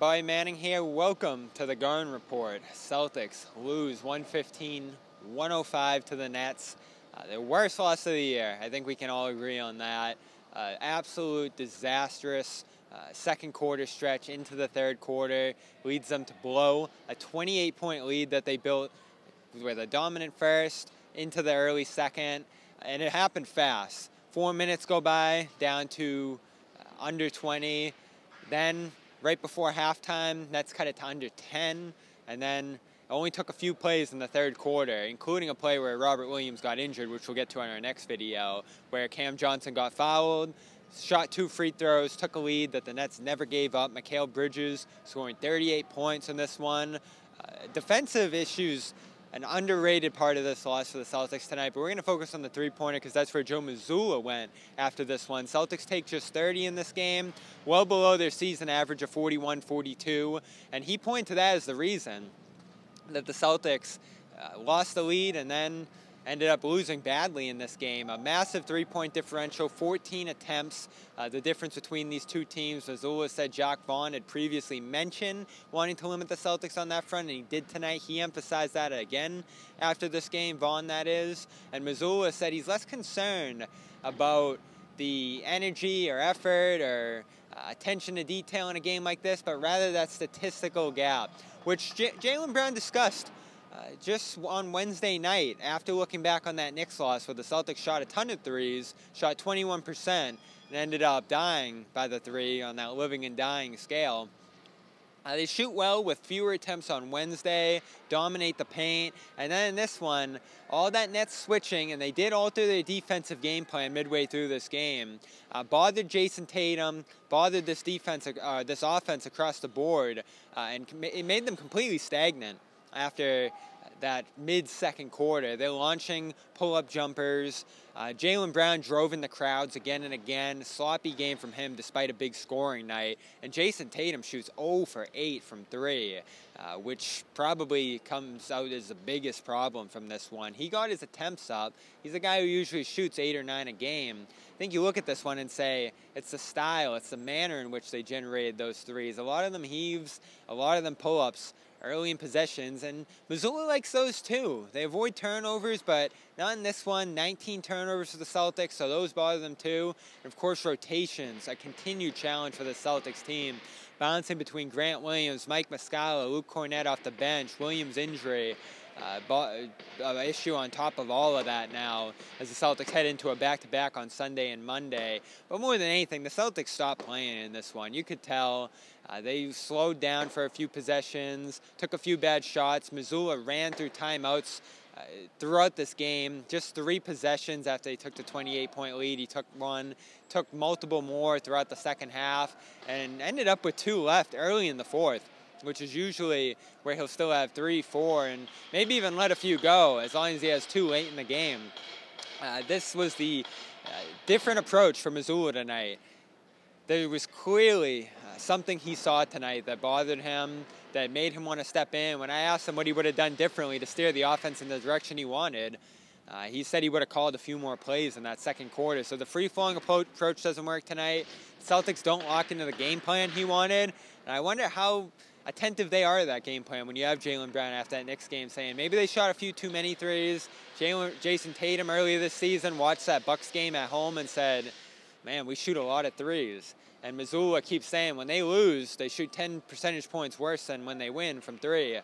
Bobby Manning here. Welcome to the Garden Report. Celtics lose 115 105 to the Nets. Uh, their worst loss of the year. I think we can all agree on that. Uh, absolute disastrous uh, second quarter stretch into the third quarter leads them to blow a 28 point lead that they built with a dominant first into the early second, and it happened fast. Four minutes go by, down to uh, under 20. Then right before halftime, Nets cut it to under 10, and then it only took a few plays in the third quarter, including a play where Robert Williams got injured, which we'll get to in our next video, where Cam Johnson got fouled, shot two free throws, took a lead that the Nets never gave up. Mikal Bridges scoring 38 points in this one. Uh, defensive issues an underrated part of this loss for the Celtics tonight, but we're going to focus on the three pointer because that's where Joe Mazzulla went after this one. Celtics take just 30 in this game, well below their season average of 41 42, and he pointed to that as the reason that the Celtics uh, lost the lead and then ended up losing badly in this game. A massive three point differential, 14 attempts. Uh, the difference between these two teams, Mazzulla said Jacque Vaughn had previously mentioned wanting to limit the Celtics on that front, and he did tonight. He emphasized that again after this game, Vaughn, that is. And Mazzulla said he's less concerned about the energy or effort or uh, attention to detail in a game like this, but rather that statistical gap, which J- Jaylen Brown discussed uh, just on Wednesday night, after looking back on that Knicks loss where the Celtics shot a ton of threes, shot 21%, and ended up dying by the three on that living and dying scale. Uh, they shoot well with fewer attempts on Wednesday, dominate the paint, and then in this one, all that net switching, and they did alter their defensive game plan midway through this game. Uh, bothered Jayson Tatum, bothered this defense, uh, this offense across the board, uh, and it made them completely stagnant after that mid second quarter. They're launching pull up jumpers. Uh, Jaylen Brown drove in the crowds again and again. Sloppy game from him despite a big scoring night. And Jayson Tatum shoots 0 for 8 from 3, uh, which probably comes out as the biggest problem from this one. He got his attempts up. He's a guy who usually shoots 8 or 9 a game. I think you look at this one and say it's the style, it's the manner in which they generated those threes. A lot of them heaves, a lot of them pull ups early in possessions, and Mazzulla likes those too. They avoid turnovers, but not in this one. 19 turnovers for the Celtics, so those bother them too. And of course, rotations, a continued challenge for the Celtics team. Balancing between Grant Williams, Mike Muscala, Luke Kornet off the bench, Williams' injury. Uh, issue on top of all of that now as the Celtics head into a back-to-back on Sunday and Monday. But more than anything, the Celtics stopped playing in this one. You could tell uh, they slowed down for a few possessions, took a few bad shots. Mazzulla ran through timeouts uh, throughout this game. Just three possessions after they took the 28 point lead. He took one, took multiple more throughout the second half, and ended up with two left early in the fourth. Which is usually where he'll still have three, four, and maybe even let a few go as long as he has two late in the game. Uh, this was the uh, different approach for Mazzulla tonight. There was clearly something he saw tonight that bothered him, that made him want to step in. When I asked him what he would have done differently to steer the offense in the direction he wanted, uh, he said he would have called a few more plays in that second quarter. So the free flowing approach doesn't work tonight. Celtics don't lock into the game plan he wanted. And I wonder how attentive they are to that game plan when you have Jaylen Brown after that next game saying maybe they shot a few too many threes. Jayson Tatum earlier this season watched that Bucks game at home and said, man, we shoot a lot of threes. And Mazzulla keeps saying when they lose, they shoot 10 percentage points worse than when they win from three.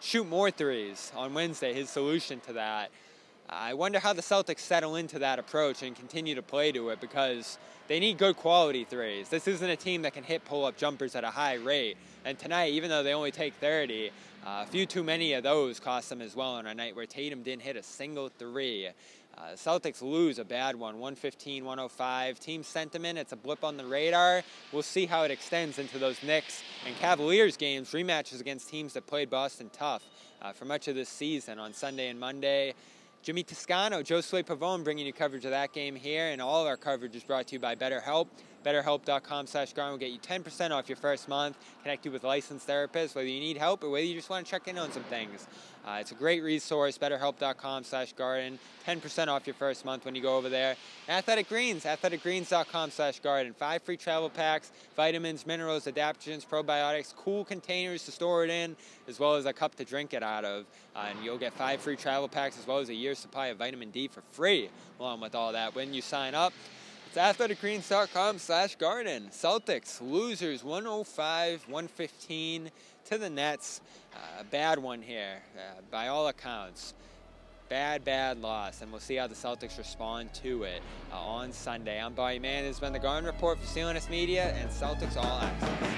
Shoot more threes on Wednesday, his solution to that. I wonder how the Celtics settle into that approach and continue to play to it because they need good quality threes. This isn't a team that can hit pull up jumpers at a high rate. And tonight, even though they only take 30, uh, a few too many of those cost them as well on a night where Tatum didn't hit a single three. Uh, Celtics lose a bad one, 115 105. Team sentiment, it's a blip on the radar. We'll see how it extends into those Knicks and Cavaliers games, rematches against teams that played Boston tough uh, for much of this season on Sunday and Monday. Jimmy Toscano, Josue Pavon bringing you coverage of that game here, and all of our coverage is brought to you by BetterHelp. BetterHelp.com slash Garn will get you 10% off your first month, connect you with licensed therapists, whether you need help or whether you just want to check in on some things. Uh, it's a great resource, betterhelp.com slash garden. 10% off your first month when you go over there. Athletic Greens, athleticgreens.com slash garden. Five free travel packs, vitamins, minerals, adaptogens, probiotics, cool containers to store it in, as well as a cup to drink it out of. Uh, and you'll get five free travel packs as well as a year's supply of vitamin D for free, along with all that when you sign up. It's athleticgreens.com slash garden. Celtics, losers, 105, 115 to the Nets. Uh, a bad one here, uh, by all accounts. Bad, bad loss, and we'll see how the Celtics respond to it uh, on Sunday. I'm Bobby Mann. This has been the Garden Report for CLNS Media and Celtics All Access.